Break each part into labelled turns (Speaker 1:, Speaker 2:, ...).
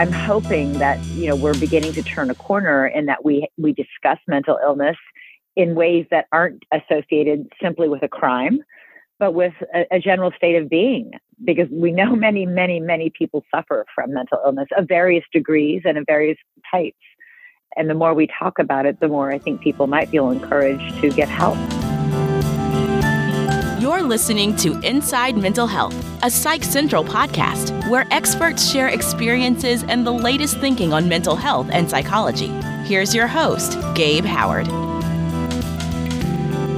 Speaker 1: I'm hoping that you know we're beginning to turn a corner in that we we discuss mental illness in ways that aren't associated simply with a crime, but with a, a general state of being. Because we know many, many, many people suffer from mental illness of various degrees and of various types. And the more we talk about it, the more I think people might feel encouraged to get help.
Speaker 2: You're listening to Inside Mental Health, a Psych Central podcast where experts share experiences and the latest thinking on mental health and psychology. Here's your host, Gabe Howard.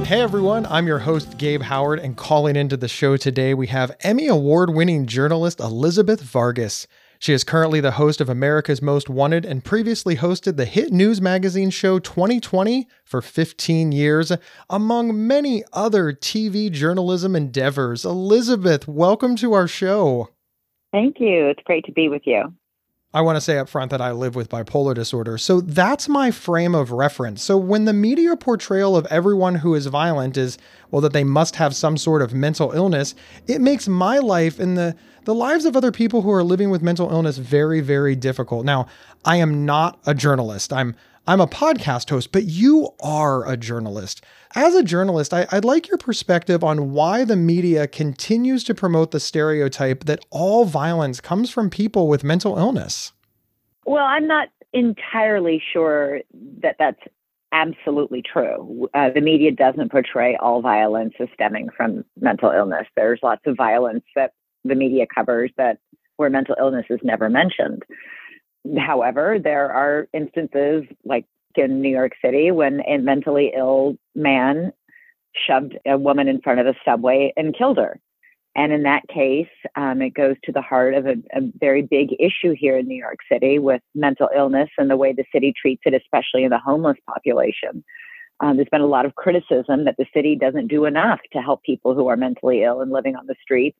Speaker 3: Hey everyone, I'm your host, Gabe Howard, and calling into the show today, we have Emmy Award winning journalist Elizabeth Vargas. She is currently the host of America's Most Wanted and previously hosted the hit news magazine show 2020 for 15 years, among many other TV journalism endeavors. Elizabeth, welcome to our show.
Speaker 1: Thank you. It's great to be with you.
Speaker 3: I want to say up front that I live with bipolar disorder. So that's my frame of reference. So when the media portrayal of everyone who is violent is, well, that they must have some sort of mental illness, it makes my life and the, the lives of other people who are living with mental illness very, very difficult. Now, I am not a journalist. I'm I'm a podcast host, but you are a journalist. As a journalist, I, would like your perspective on why the media continues to promote the stereotype that all violence comes from people with mental illness.
Speaker 1: Well, I'm not entirely sure that that's absolutely true. Uh, the media doesn't portray all violence as stemming from mental illness. There's lots of violence that the media covers that where mental illness is never mentioned. However, there are instances like in New York City when a mentally ill man shoved a woman in front of a subway and killed her. And in that case, um, it goes to the heart of a, a, very big issue here in New York City with mental illness and the way the city treats it, especially in the homeless population. Um, there's been a lot of criticism that the city doesn't do enough to help people who are mentally ill and living on the streets.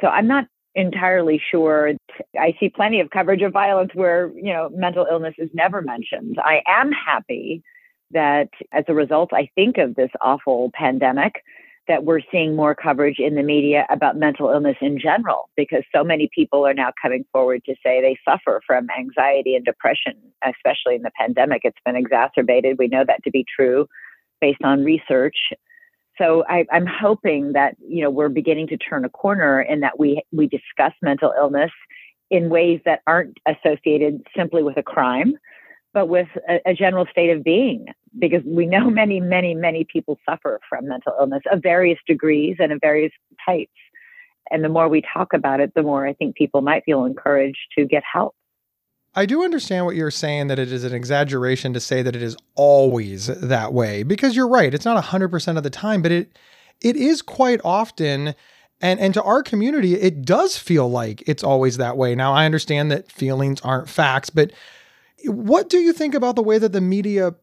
Speaker 1: So I'm not entirely sure. I see plenty of coverage of violence where, you know, mental illness is never mentioned. I am happy that as a result, I think of this awful pandemic, that we're seeing more coverage in the media about mental illness in general, because so many people are now coming forward to say they suffer from anxiety and depression, especially in the pandemic. It's been exacerbated. We know that to be true based on research so I, am hoping that you know we're beginning to turn a corner in that we we discuss mental illness in ways that aren't associated simply with a crime, but with a, a general state of being. Because we know many, many, many people suffer from mental illness of various degrees and of various types. And the more we talk about it, the more I think people might feel encouraged to get help.
Speaker 3: I do understand what you're saying that it is an exaggeration to say that it is always that way because you're right. It's not 100% of the time, but it it is quite often and and to our community it does feel like it's always that way. Now I understand that feelings aren't facts, but what do you think about the way that the media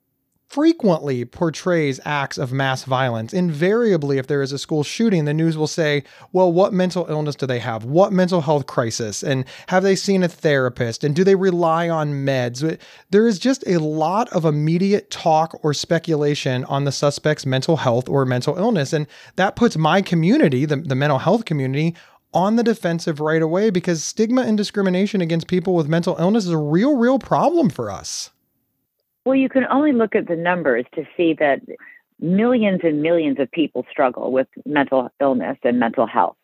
Speaker 3: frequently portrays acts of mass violence. Invariably, if there is a school shooting, the news will say, well, what mental illness do they have? What mental health crisis? And have they seen a therapist? And do they rely on meds? There is just a lot of immediate talk or speculation on the suspect's mental health or mental illness. And that puts my community, the, the mental health community, on the defensive right away because stigma and discrimination against people with mental illness is a real, real problem for us.
Speaker 1: Well, you can only look at the numbers to see that millions and millions of people struggle with mental illness and mental health.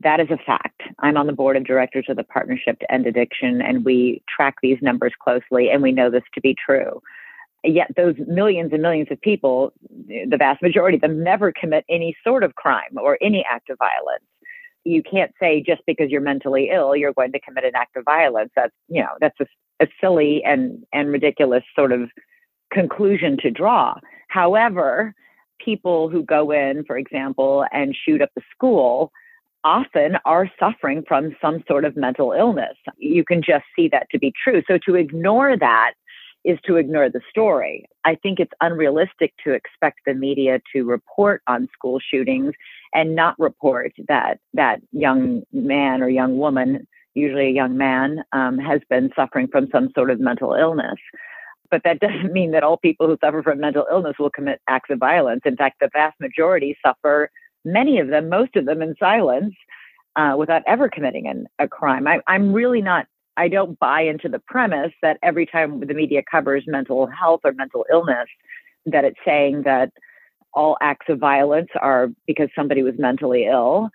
Speaker 1: That is a fact. I'm on the board of directors of the Partnership to End Addiction, and we track these numbers closely, and we know this to be true. Yet, those millions and millions of people, the vast majority of them, never commit any sort of crime or any act of violence. You can't say just because you're mentally ill, you're going to commit an act of violence. That's, you know, that's a a silly and, and ridiculous sort of conclusion to draw. However, people who go in, for example, and shoot up the school often are suffering from some sort of mental illness. You can just see that to be true. So to ignore that is to ignore the story. I think it's unrealistic to expect the media to report on school shootings and not report that that young man or young woman usually a young man, um, has been suffering from some sort of mental illness. But that doesn't mean that all people who suffer from mental illness will commit acts of violence. In fact, the vast majority suffer, many of them, most of them in silence, uh, without ever committing an, a crime. I, I'm really not I don't buy into the premise that every time the media covers mental health or mental illness, that it's saying that all acts of violence are because somebody was mentally ill.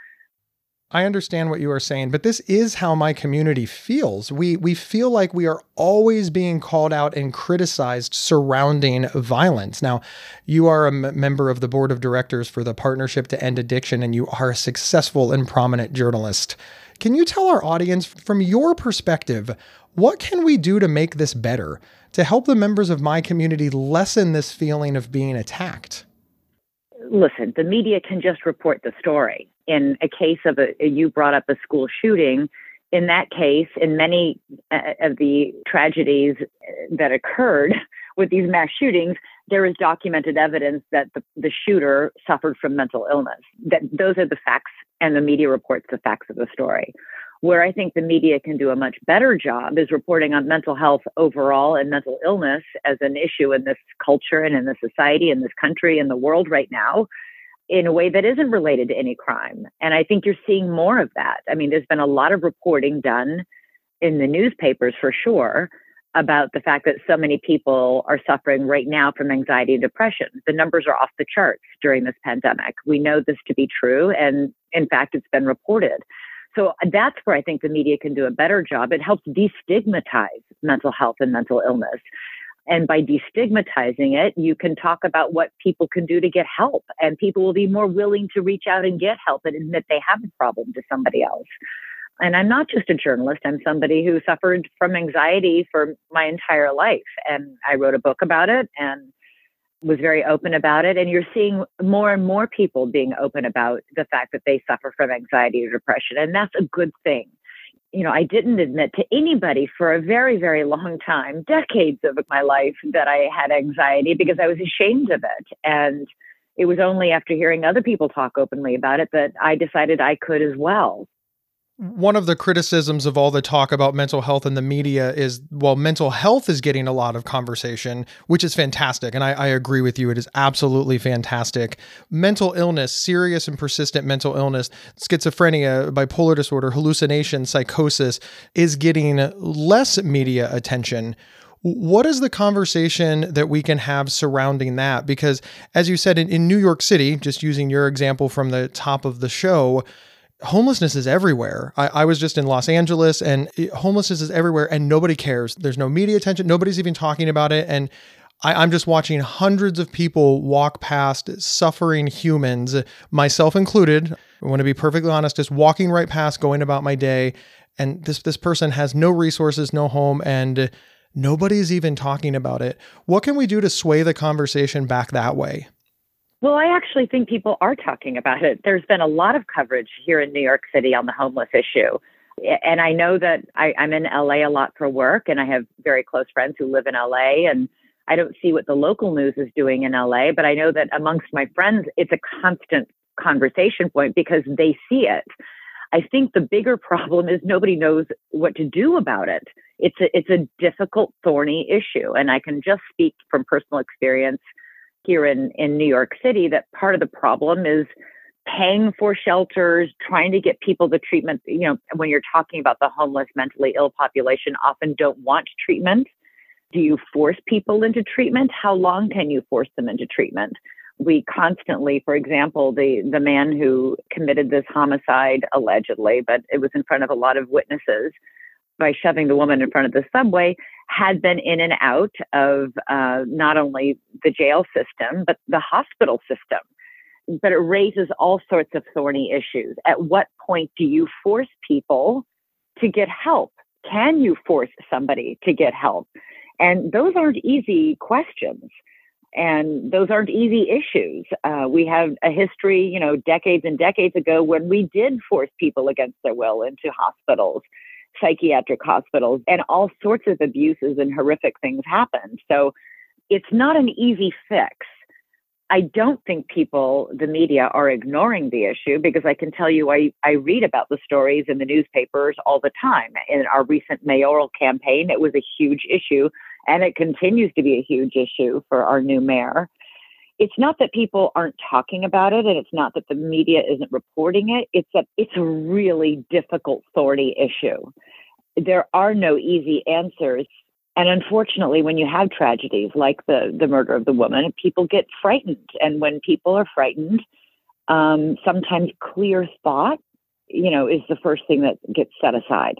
Speaker 3: I understand what you are saying, but this is how my community feels. We we feel like we are always being called out and criticized surrounding violence. Now, you are a m- member of the board of directors for the Partnership to End Addiction and you are a successful and prominent journalist. Can you tell our audience from your perspective, what can we do to make this better? To help the members of my community lessen this feeling of being attacked?
Speaker 1: Listen, the media can just report the story. In a case of a, you brought up a school shooting. In that case, in many uh, of the tragedies that occurred with these mass shootings, there is documented evidence that the, the shooter suffered from mental illness. That those are the facts, and the media reports the facts of the story. Where I think the media can do a much better job is reporting on mental health overall and mental illness as an issue in this culture and in the society, in this country, in the world right now, in a way that isn't related to any crime. And I think you're seeing more of that. I mean, there's been a lot of reporting done in the newspapers for sure about the fact that so many people are suffering right now from anxiety and depression. The numbers are off the charts during this pandemic. We know this to be true. And in fact, it's been reported. So uh, that's where I think the media can do a better job. It helps destigmatize mental health and mental illness. And by destigmatizing it, you can talk about what people can do to get help. And people will be more willing to reach out and get help and admit they have a problem to somebody else. And I'm not just a journalist, I'm somebody who suffered from anxiety for my entire life. And I wrote a book about it and was very open about it. And you're seeing more and more people being open about the fact that they suffer from anxiety or depression. And that's a good thing. You know, I didn't admit to anybody for a very, very long time, decades of my life, that I had anxiety because I was ashamed of it. And it was only after hearing other people talk openly about it that I decided I could as well
Speaker 3: one of the criticisms of all the talk about mental health in the media is well, mental health is getting a lot of conversation, which is fantastic. And I, I, agree with you. It is absolutely fantastic. Mental illness, serious and persistent mental illness, schizophrenia, bipolar disorder, hallucination, psychosis is getting less media attention. What is the conversation that we can have surrounding that? Because, as you said, in, in New York City, just using your example from the top of the show, homelessness is everywhere. I, I, was just in Los Angeles and homelessness is everywhere and nobody cares. There's no media attention. Nobody's even talking about it. And I, am just watching hundreds of people walk past suffering humans, myself included. I want to be perfectly honest, just walking right past, going about my day. And this, this person has no resources, no home, and nobody's even talking about it. What can we do to sway the conversation back that way?
Speaker 1: Well, I actually think people are talking about it. There's been a lot of coverage here in New York City on the homeless issue. And I know that I, I'm in LA a lot for work, and I have very close friends who live in LA. And I don't see what the local news is doing in LA, but I know that amongst my friends, it's a constant conversation point because they see it. I think the bigger problem is nobody knows what to do about it. It's a, it's a difficult, thorny issue. And I can just speak from personal experience here in, in New York City that part of the problem is paying for shelters, trying to get people the treatment. You know, when you're talking about the homeless, mentally ill population, often don't want treatment. Do you force people into treatment? How long can you force them into treatment? We constantly, for example, the, the man who committed this homicide allegedly, but it was in front of a lot of witnesses by shoving the woman in front of the subway, had been in and out of uh, not only the jail system, but the hospital system. But it raises all sorts of thorny issues. At what point do you force people to get help? Can you force somebody to get help? And those aren't easy questions. And those aren't easy issues. Uh, we have a history, you know, decades and decades ago when we did force people against their will into hospitals psychiatric hospitals, and all sorts of abuses and horrific things happened. So it's not an easy fix. I don't think people, the media, are ignoring the issue because I can tell you I, I read about the stories in the newspapers all the time. In our recent mayoral campaign, it was a huge issue, and it continues to be a huge issue for our new mayor it's not that people aren't talking about it and it's not that the media isn't reporting it. It's that it's a really difficult, thorny issue. there are no easy answers. And unfortunately, when you have tragedies like the, the murder of the woman, people get frightened. And when people are frightened, um, sometimes clear thought, you know, is the first thing that gets set aside.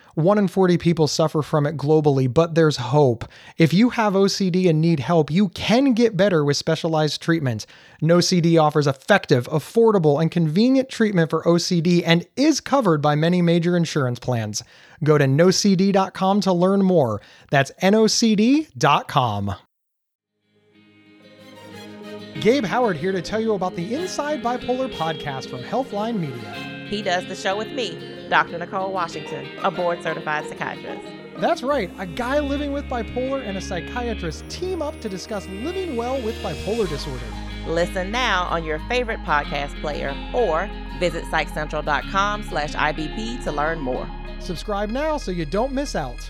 Speaker 3: 1 in 40 people suffer from it globally, but there's hope. If you have OCD and need help, you can get better with specialized treatment. NoCD offers effective, affordable, and convenient treatment for OCD and is covered by many major insurance plans. Go to nocd.com to learn more. That's nocd.com. Gabe Howard here to tell you about the Inside Bipolar podcast from Healthline Media.
Speaker 4: He does the show with me, Dr. Nicole Washington, a board certified psychiatrist.
Speaker 3: That's right, a guy living with bipolar and a psychiatrist team up to discuss living well with bipolar disorder.
Speaker 4: Listen now on your favorite podcast player or visit psychcentral.com slash IBP to learn more.
Speaker 3: Subscribe now so you don't miss out.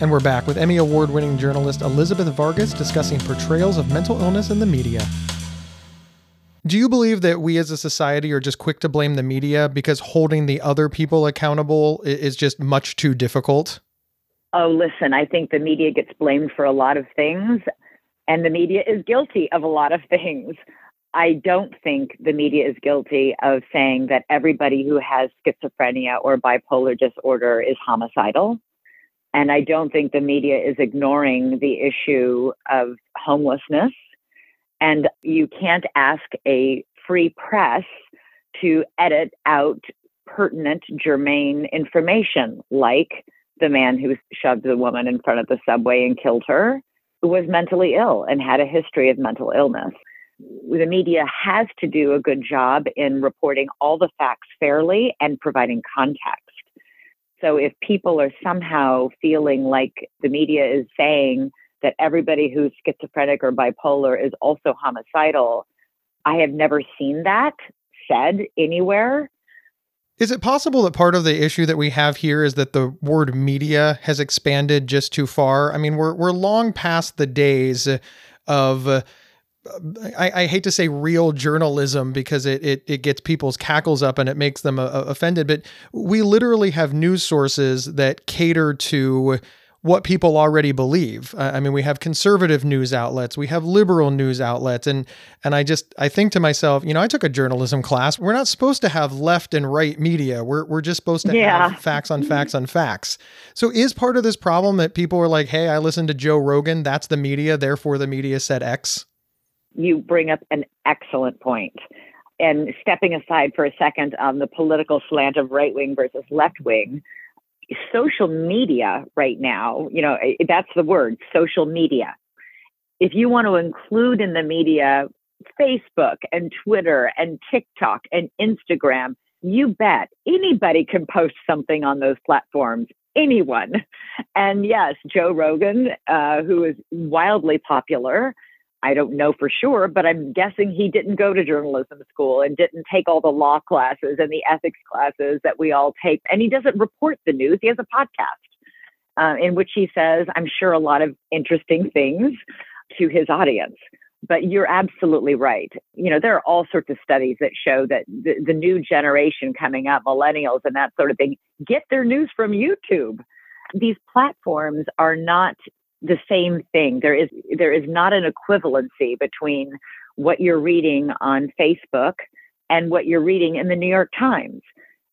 Speaker 3: And we're back with Emmy Award winning journalist Elizabeth Vargas discussing portrayals of mental illness in the media. Do you believe that we as a society are just quick to blame the media because holding the other people accountable is just much too difficult?
Speaker 1: Oh, listen, I think the media gets blamed for a lot of things, and the media is guilty of a lot of things. I don't think the media is guilty of saying that everybody who has schizophrenia or bipolar disorder is homicidal. And I don't think the media is ignoring the issue of homelessness. And you can't ask a free press to edit out pertinent, germane information, like the man who shoved the woman in front of the subway and killed her who was mentally ill and had a history of mental illness. The media has to do a good job in reporting all the facts fairly and providing context. So if people are somehow feeling like the media is saying that everybody who's schizophrenic or bipolar is also homicidal, I have never seen that said anywhere.
Speaker 3: Is it possible that part of the issue that we have here is that the word media has expanded just too far? I mean, we're we're long past the days of I, I, hate to say real journalism because it, it, it gets people's cackles up and it makes them uh, uh, offended, but we literally have news sources that cater to what people already believe. I mean, we have conservative news outlets, we have liberal news outlets, and and I just I think to myself, you know, I took a journalism class. We're not supposed to have left and right media. We're we're just supposed to yeah. have facts on facts on facts. So is part of this problem that people are like, hey, I listened to Joe Rogan, that's the media, therefore the media said X?
Speaker 1: You bring up an excellent point. And stepping aside for a second on the political slant of right wing versus left wing, social media right now, you know, that's the word, social media. If you want to include in the media Facebook and Twitter and TikTok and Instagram, you bet anybody can post something on those platforms. Anyone. And yes, Joe Rogan, uh, who is wildly popular, I don't know for sure, but I'm guessing he didn't go to journalism school and didn't take all the law classes and the ethics classes that we all take. And he doesn't report the news. He has a podcast uh, in which he says, I'm sure, a lot of interesting things to his audience. But you're absolutely right. You know, there are all sorts of studies that show that the, the new generation coming up, millennials and that sort of thing, get their news from YouTube. These platforms are not the same thing. There is there is not an equivalency between what you're reading on Facebook and what you're reading in the New York Times.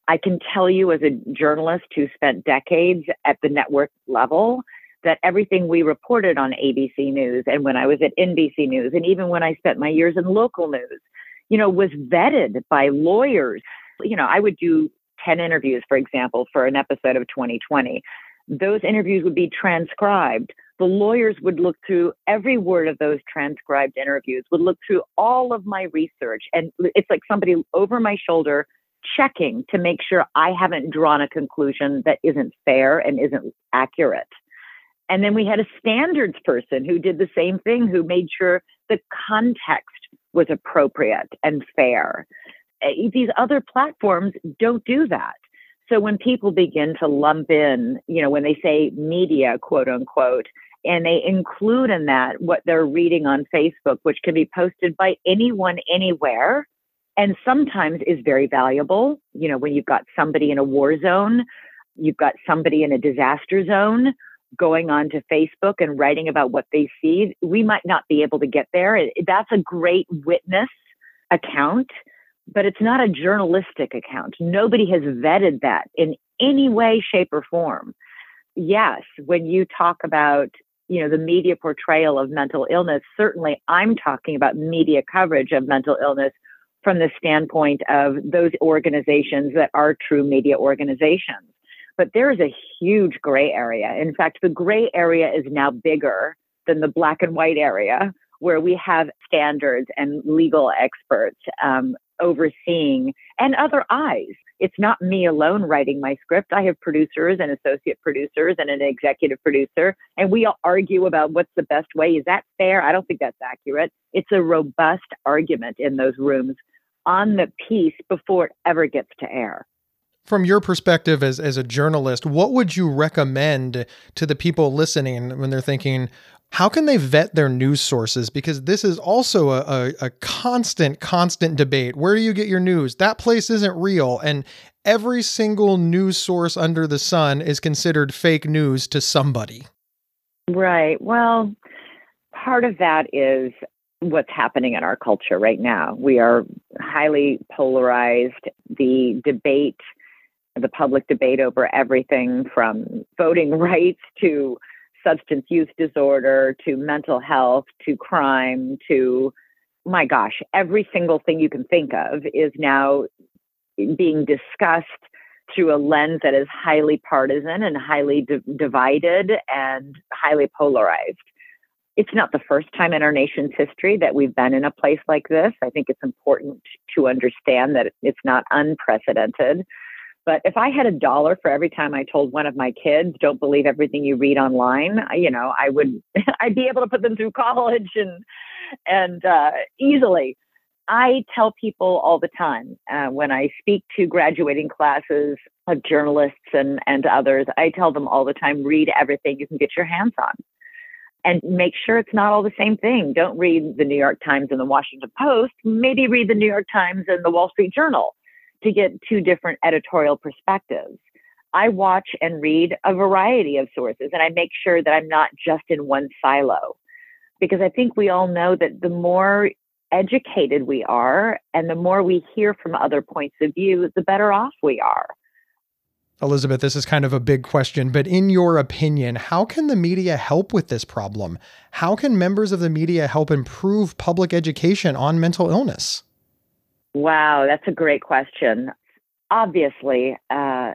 Speaker 1: I can tell you as a journalist who spent decades at the network level that everything we reported on ABC News and when I was at NBC News and even when I spent my years in local news, you know, was vetted by lawyers. You know, I would do 10 interviews, for example, for an episode of 2020. Those interviews would be transcribed. The lawyers would look through every word of those transcribed interviews, would look through all of my research. And it's like somebody over my shoulder checking to make sure I haven't drawn a conclusion that isn't fair and isn't accurate. And then we had a standards person who did the same thing, who made sure the context was appropriate and fair. Eh, these other platforms don't do that. So when people begin to lump in, you know, when they say media, quote unquote, and they include in that what they're reading on Facebook, which can be posted by anyone anywhere, and sometimes is very valuable. You know, when you've got somebody in a war zone, you've got somebody in a disaster zone going on to Facebook and writing about what they see, we might not be able to get there. That's a great witness account, but it's not a journalistic account. Nobody has vetted that in any way, shape, or form. Yes, when you talk about you know the media portrayal of mental illness certainly i'm talking about media coverage of mental illness from the standpoint of those organizations that are true media organizations but there is a huge gray area. In fact, the gray area is now bigger than the black and white area, where we have standards and legal experts um, overseeing and other eyes. It's not me alone writing my script. I have producers and associate producers and an executive producer, and we all argue about what's the best way. Is that fair? I don't think that's accurate. It's a robust argument in those rooms on the piece before it ever gets to air
Speaker 3: from your perspective as, as a journalist, what would you recommend to the people listening when they're thinking, how can they vet their news sources? Because this is also a, a, a, constant, constant debate. Where do you get your news? That place isn't real. And every single news source under the sun is considered fake news to somebody.
Speaker 1: Right. Well, part of that is what's happening in our culture right now. We are highly polarized. The debate the public debate over everything from voting rights to substance use disorder to mental health to crime to my gosh, every single thing you can think of is now being discussed through a lens that is highly partisan and highly di- divided and highly polarized. It's not the first time in our nation's history that we've been in a place like this. I think it's important to understand that it's not unprecedented. But if I had a dollar for every time I told one of my kids, don't believe everything you read online, you know, I would, I'd be able to put them through college and, and uh, easily. I tell people all the time uh, when I speak to graduating classes of journalists and, and others, I tell them all the time read everything you can get your hands on and make sure it's not all the same thing. Don't read the New York Times and the Washington Post. Maybe read the New York Times and the Wall Street Journal to get two different editorial perspectives. I watch and read a variety of sources and I make sure that I'm not just in one silo because I think we all know that the more educated we are and the more we hear from other points of view, the better off we are.
Speaker 3: Elizabeth, this is kind of a big question, but in your opinion, how can the media help with this problem? How can members of the media help improve public education on mental illness?
Speaker 1: Wow, that's a great question. Obviously, uh,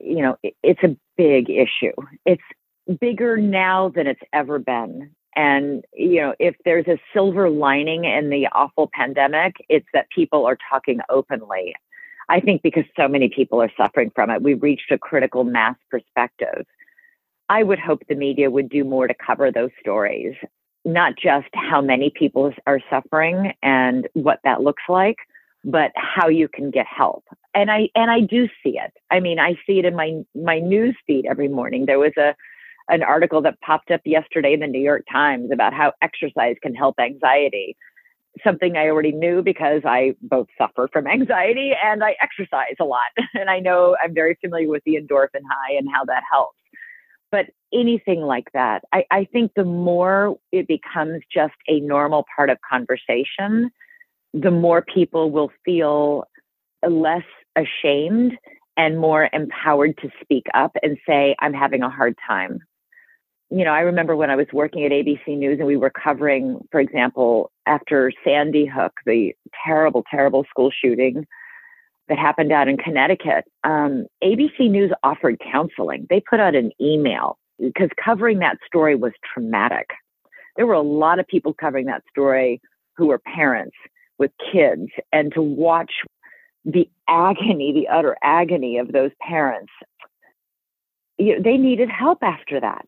Speaker 1: you know, it, it's a big issue. It's bigger now than it's ever been. And, you know, if there's a silver lining in the awful pandemic, it's that people are talking openly. I think because so many people are suffering from it, we've reached a critical mass perspective. I would hope the media would do more to cover those stories, not just how many people are suffering and what that looks like, but how you can get help. And I and I do see it. I mean, I see it in my my news feed every morning. There was a an article that popped up yesterday in the New York Times about how exercise can help anxiety. Something I already knew because I both suffer from anxiety and I exercise a lot. And I know I'm very familiar with the endorphin high and how that helps. But anything like that, I, I think the more it becomes just a normal part of conversation, the more people will feel less ashamed and more empowered to speak up and say, I'm having a hard time. you know, I remember when I was working at ABC News and we were covering, for example, after Sandy Hook, the terrible, terrible school shooting that happened out in Connecticut, um, ABC News offered counseling. They put out an email because covering that story was traumatic. There were a lot of people covering that story who were parents with kids, and to watch the agony, the utter agony of those parents, you know, they needed help after that.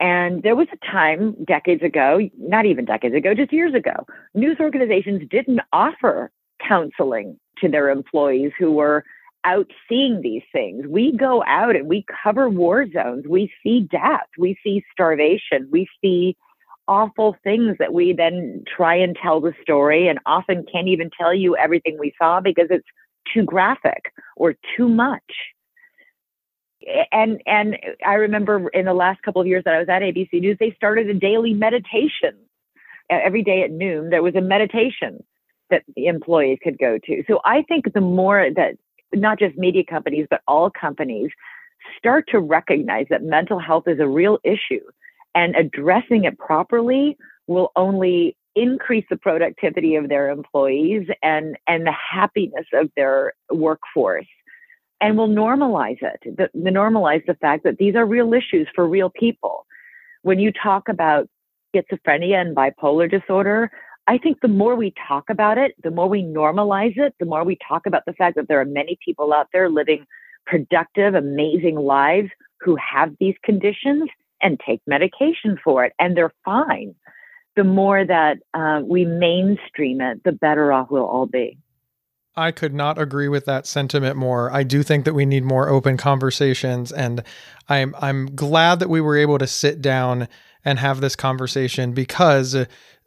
Speaker 1: And there was a time decades ago, not even decades ago, just years ago, news organizations didn't offer counseling to their employees who were out seeing these things. We go out and we cover war zones. We see death. We see starvation. We see awful things that we then try and tell the story and often can't even tell you everything we saw because it's too graphic or too much. And and I remember in the last couple of years that I was at ABC News, they started a daily meditation. Every day at noon, there was a meditation that the employees could go to. So I think the more that not just media companies, but all companies start to recognize that mental health is a real issue and addressing it properly will only increase the productivity of their employees and, and the happiness of their workforce and will normalize it, the, the normalize the fact that these are real issues for real people. When you talk about schizophrenia and bipolar disorder, I think the more we talk about it, the more we normalize it, the more we talk about the fact that there are many people out there living productive, amazing lives who have these conditions and take medication for it, and they're fine. The more that uh, we mainstream it, the better off we'll all be.
Speaker 3: I could not agree with that sentiment more. I do think that we need more open conversations, and I'm I'm glad that we were able to sit down and have this conversation because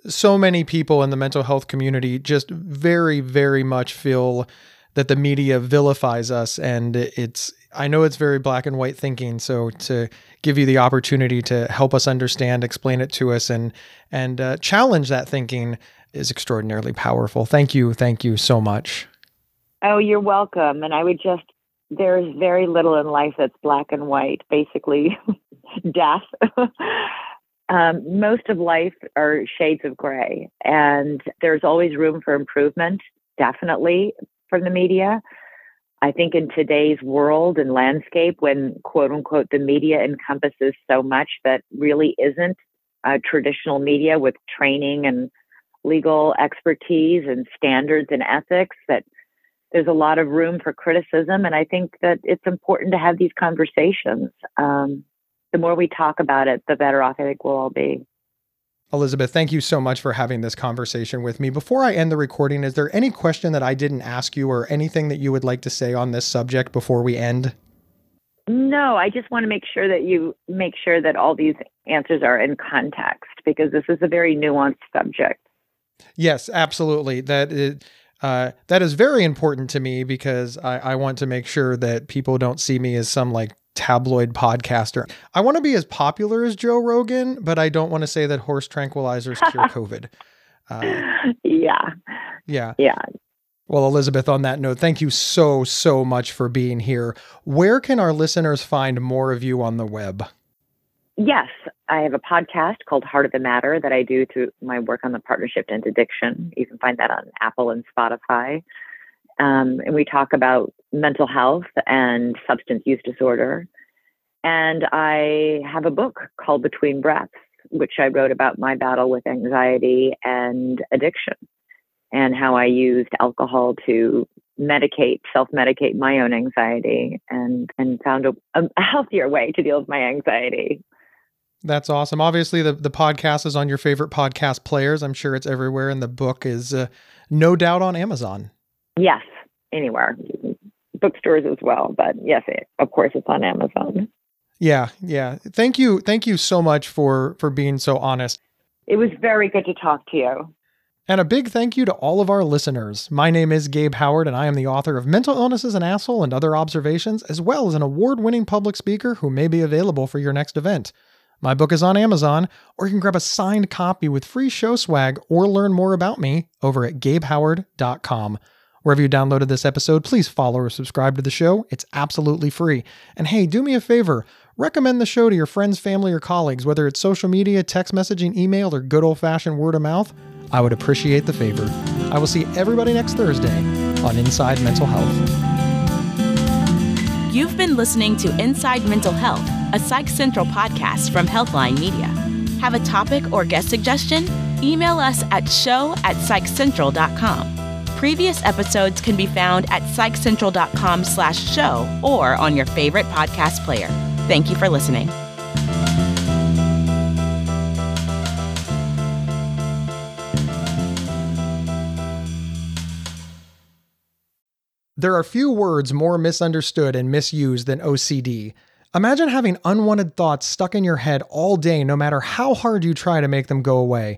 Speaker 3: so many people in the mental health community just very, very much feel that the media vilifies us and it's I know it's very black and white thinking so to give you the opportunity to help us understand explain it to us and and uh, challenge that thinking is extraordinarily powerful. Thank you thank you so much.
Speaker 1: Oh you're welcome and I would just there's very little in life that's black and white basically death. Um, most of life are shades of gray, and there's always room for improvement, definitely from the media. I think in today's world and landscape, when quote unquote the media encompasses so much that really isn't traditional media with training and legal expertise and standards and ethics, that there's a lot of room for criticism. And I think that it's important to have these conversations. Um, the more we talk about it, the better off I think we'll all be.
Speaker 3: Elizabeth, thank you so much for having this conversation with me. Before I end the recording, is there any question that I didn't ask you or anything that you would like to say on this subject before we end?
Speaker 1: No, I just want to make sure that you make sure that all these answers are in context because this is a very nuanced subject.
Speaker 3: Yes, absolutely. That is, uh, that is very important to me because I, I want to make sure that people don't see me as some like tabloid podcaster. I want to be as popular as Joe Rogan, but I don't want to say that horse tranquilizers cure COVID.
Speaker 1: Uh, yeah.
Speaker 3: Yeah.
Speaker 1: Yeah.
Speaker 3: Well, Elizabeth, on that note, thank you so, so much for being here. Where can our listeners find more of you on the web?
Speaker 1: Yes, I have a podcast called Heart of the Matter that I do through my work on the Partnership to Addiction. You can find that on Apple and Spotify. Um, and we talk about mental health and substance use disorder. And I have a book called Between Breaths, which I wrote about my battle with anxiety and addiction and how I used alcohol to medicate, self medicate my own anxiety and, and found a, a healthier way to deal with my anxiety.
Speaker 3: That's awesome. Obviously, the, the podcast is on your favorite podcast players. I'm sure it's everywhere, and the book is uh, no doubt on Amazon.
Speaker 1: Yes, anywhere, bookstores as well. But yes, it, of course, it's on Amazon.
Speaker 3: Yeah, yeah. Thank you, thank you so much for for being so honest.
Speaker 1: It was very good to talk to you.
Speaker 3: And a big thank you to all of our listeners. My name is Gabe Howard, and I am the author of Mental Illness is an Asshole and Other Observations, as well as an award winning public speaker who may be available for your next event. My book is on Amazon, or you can grab a signed copy with free show swag or learn more about me over at gabehoward.com. Wherever you downloaded this episode, please follow or subscribe to the show. It's absolutely free. And hey, do me a favor Recommend the show to your friends, family, or colleagues, whether it's social media, text messaging, email, or good old fashioned word of mouth. I would appreciate the favor. I will see everybody next Thursday on Inside Mental Health.
Speaker 2: You've been listening to Inside Mental Health, a Psych Central podcast from Healthline Media. Have a topic or guest suggestion? Email us at show at psychcentral.com. Previous episodes can be found at psychcentral.com slash show or on your favorite podcast player. Thank you for listening.
Speaker 3: There are few words more misunderstood and misused than OCD. Imagine having unwanted thoughts stuck in your head all day, no matter how hard you try to make them go away,